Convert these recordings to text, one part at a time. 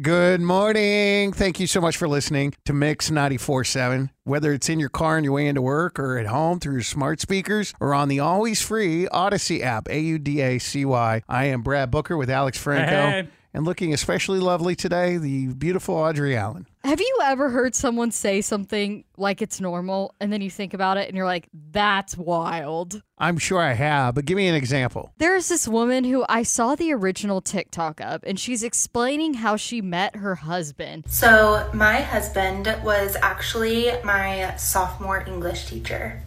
Good morning. Thank you so much for listening to Mix 94.7. Whether it's in your car on your way into work or at home through your smart speakers or on the always free Audacy app, A U D A C Y. I am Brad Booker with Alex Franco. Hey. And looking especially lovely today, the beautiful Audrey Allen. Have you ever heard someone say something like it's normal and then you think about it and you're like, that's wild? I'm sure I have, but give me an example. There's this woman who I saw the original TikTok of and she's explaining how she met her husband. So, my husband was actually my sophomore English teacher.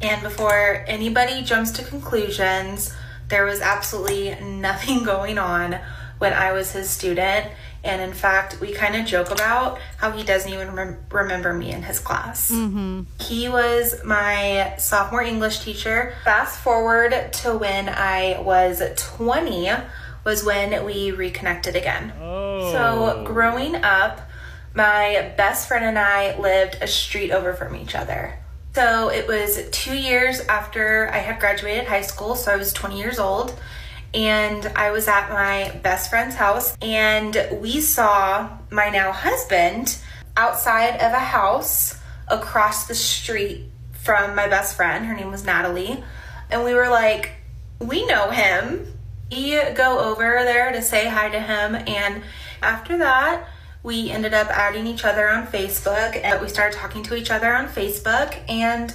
And before anybody jumps to conclusions, there was absolutely nothing going on when I was his student. And in fact, we kind of joke about how he doesn't even rem- remember me in his class. Mm-hmm. He was my sophomore English teacher. Fast forward to when I was 20 was when we reconnected again. So oh. growing up, my best friend and I lived a street over from each other. So it was two years after I had graduated high school, so I was 20 years old. And I was at my best friend's house, and we saw my now husband outside of a house across the street from my best friend. Her name was Natalie. And we were like, we know him. We go over there to say hi to him. And after that, we ended up adding each other on Facebook and we started talking to each other on Facebook. And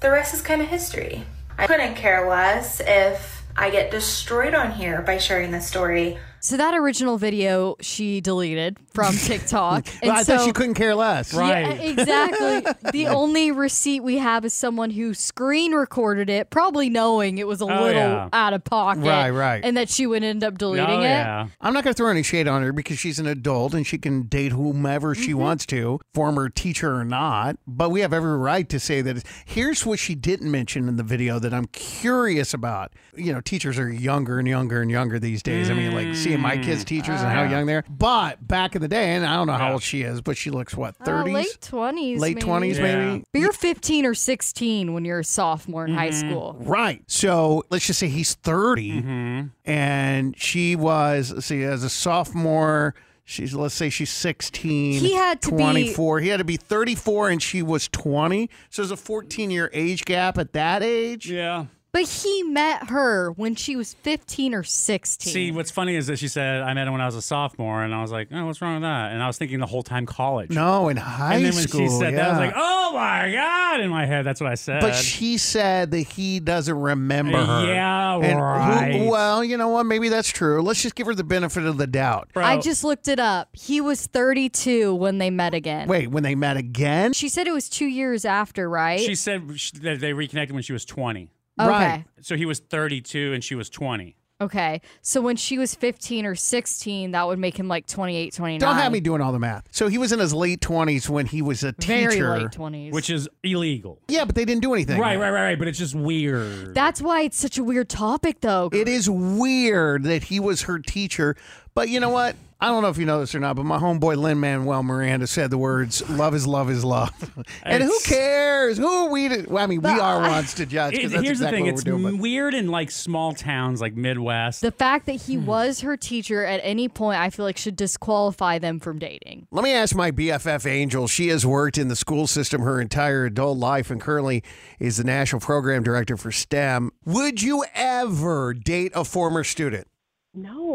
the rest is kind of history. I couldn't care less if I get destroyed on here by sharing this story. So that original video she deleted from TikTok. Well, I thought so- she couldn't care less. Right. Yeah, exactly. the only receipt we have is someone who screen recorded it, probably knowing it was a Oh, little yeah. out of pocket. Right, right. And that she would end up deleting oh, it. yeah. I'm not going to throw any shade on her because she's an adult and she can date whomever she Mm-hmm. wants to, former teacher or not. But we have every right to say that. Here's what she didn't mention in the video that I'm curious about. You know, teachers are younger and younger and younger these days. I mean, like seeing my kids' teachers and how young they are. But back in the day, and I don't know how old she is, but she looks what, Uh, 30s? late 20s. Late maybe. 20s, Yeah. maybe? But you're 15 or 16 when you're a sophomore in high school. Right. So let's just say he's 30 Mm-hmm. and she was, let's see, as a sophomore, she's, let's say she's 16. He had to be- 24. He had to be 34 and she was 20. So there's a 14 year age gap at that age. Yeah. But he met her when she was 15 or 16. See, what's funny is that she said I met him when I was a sophomore, and I was like, "Oh, what's wrong with that?" And I was thinking the whole time college. No, in high and then when school. she said that, I was like, "Oh my god!" In my head, that's what I said. But she said that he doesn't remember her. Yeah, And who- right. well, you know what? Maybe that's true. Let's just give her the benefit of the doubt. Bro, I just looked it up. He was 32 when they met again. Wait, when they met again? She said it was two years after, right? She said that they reconnected when she was 20. Okay. Right. So he was 32 and she was 20. Okay. So when she was 15 or 16, that would make him like 28, 29. Don't have me doing all the math. So he was in his late 20s when he was a Very teacher. late 20s. which is illegal. Yeah, but they didn't do anything. Right, right, right, right. But it's just weird. That's why it's such a weird topic, though. It is weird that he was her teacher. But you know what? I don't know if you know this or not, but my homeboy Lin Manuel Miranda said the words "love is love is love," and who cares? Who are we to? Well, I mean, we are ones to judge It- because that's here's exactly the thing: what it's we're doing. but- weird in like small towns, like Midwest. the fact that he was her teacher at any point, I feel like should disqualify them from dating. Let me ask my BFF Angel. She has worked in the school system her entire adult life and currently is the national program director for STEM. Would you ever date a former student?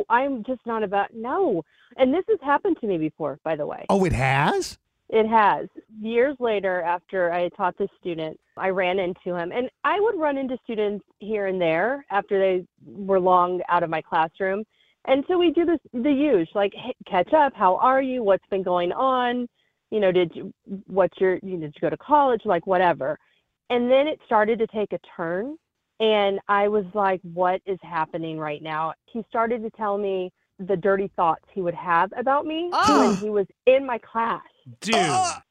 No. I'm just not about no. And this has happened to me before, by the way. Oh, it has? It has. Years later, after I taught this student, I ran into him. And I would run into students here and there after they were long out of my classroom. And so we do this the usual, like hey, catch up. How are you? What's been going on? You know, did you what's your you know, did you go to college? Like whatever. And then it started to take a turn, and I was like, what is happening right now? He started to tell me the dirty thoughts he would have about me when oh. he was in my class. Dude.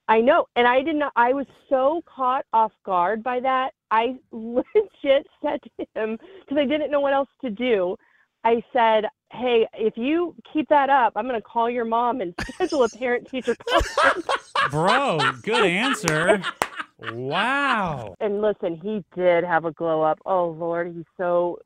I know, and I didn't. I was so caught off guard by that. I legit said to him because I didn't know what else to do. I said, "Hey, if you keep that up, I'm going to call your mom and schedule a parent-teacher conference." Bro, good answer. Wow. and listen, he did have a glow up. Oh Lord, he's so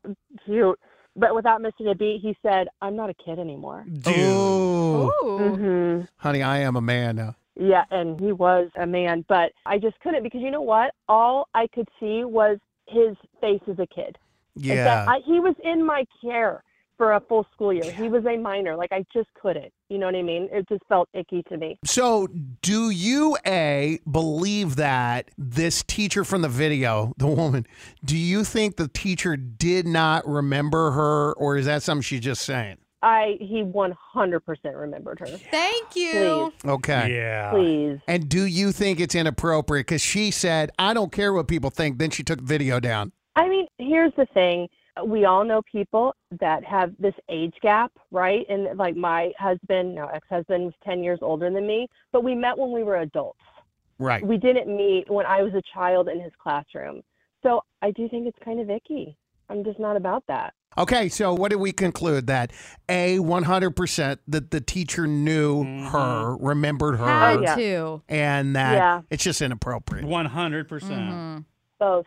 cute. But without missing a beat, he said, "I'm not a kid anymore." Dude. Ooh. Ooh. hmm Honey, I am a man now. Yeah, and he was a man, but I just couldn't because you know what? All I could see was his face as a kid. Yeah. I, he was in my care for a full school year. He was a minor. Like I just couldn't. You know what I mean? It just felt icky to me. So, do you a believe that this teacher from the video, the woman, do you think the teacher did not remember her, or is that something she's just saying? I he 100% remembered her. Thank you. Please, Okay. Yeah. please. And do you think it's inappropriate? Because she said, "I don't care what people think." Then she took the video down. I mean, here's the thing. We all know people that have this age gap, right? And like my husband, now ex-husband, was 10 years older than me, but we met when we were adults. Right. We didn't meet when I was a child in his classroom. So I do think it's kind of icky. I'm just not about that. Okay. So, what did we conclude? That a one hundred percent that the teacher knew her, remembered her, Had to. and that Yeah. it's just inappropriate. 100%. Mhm. Both.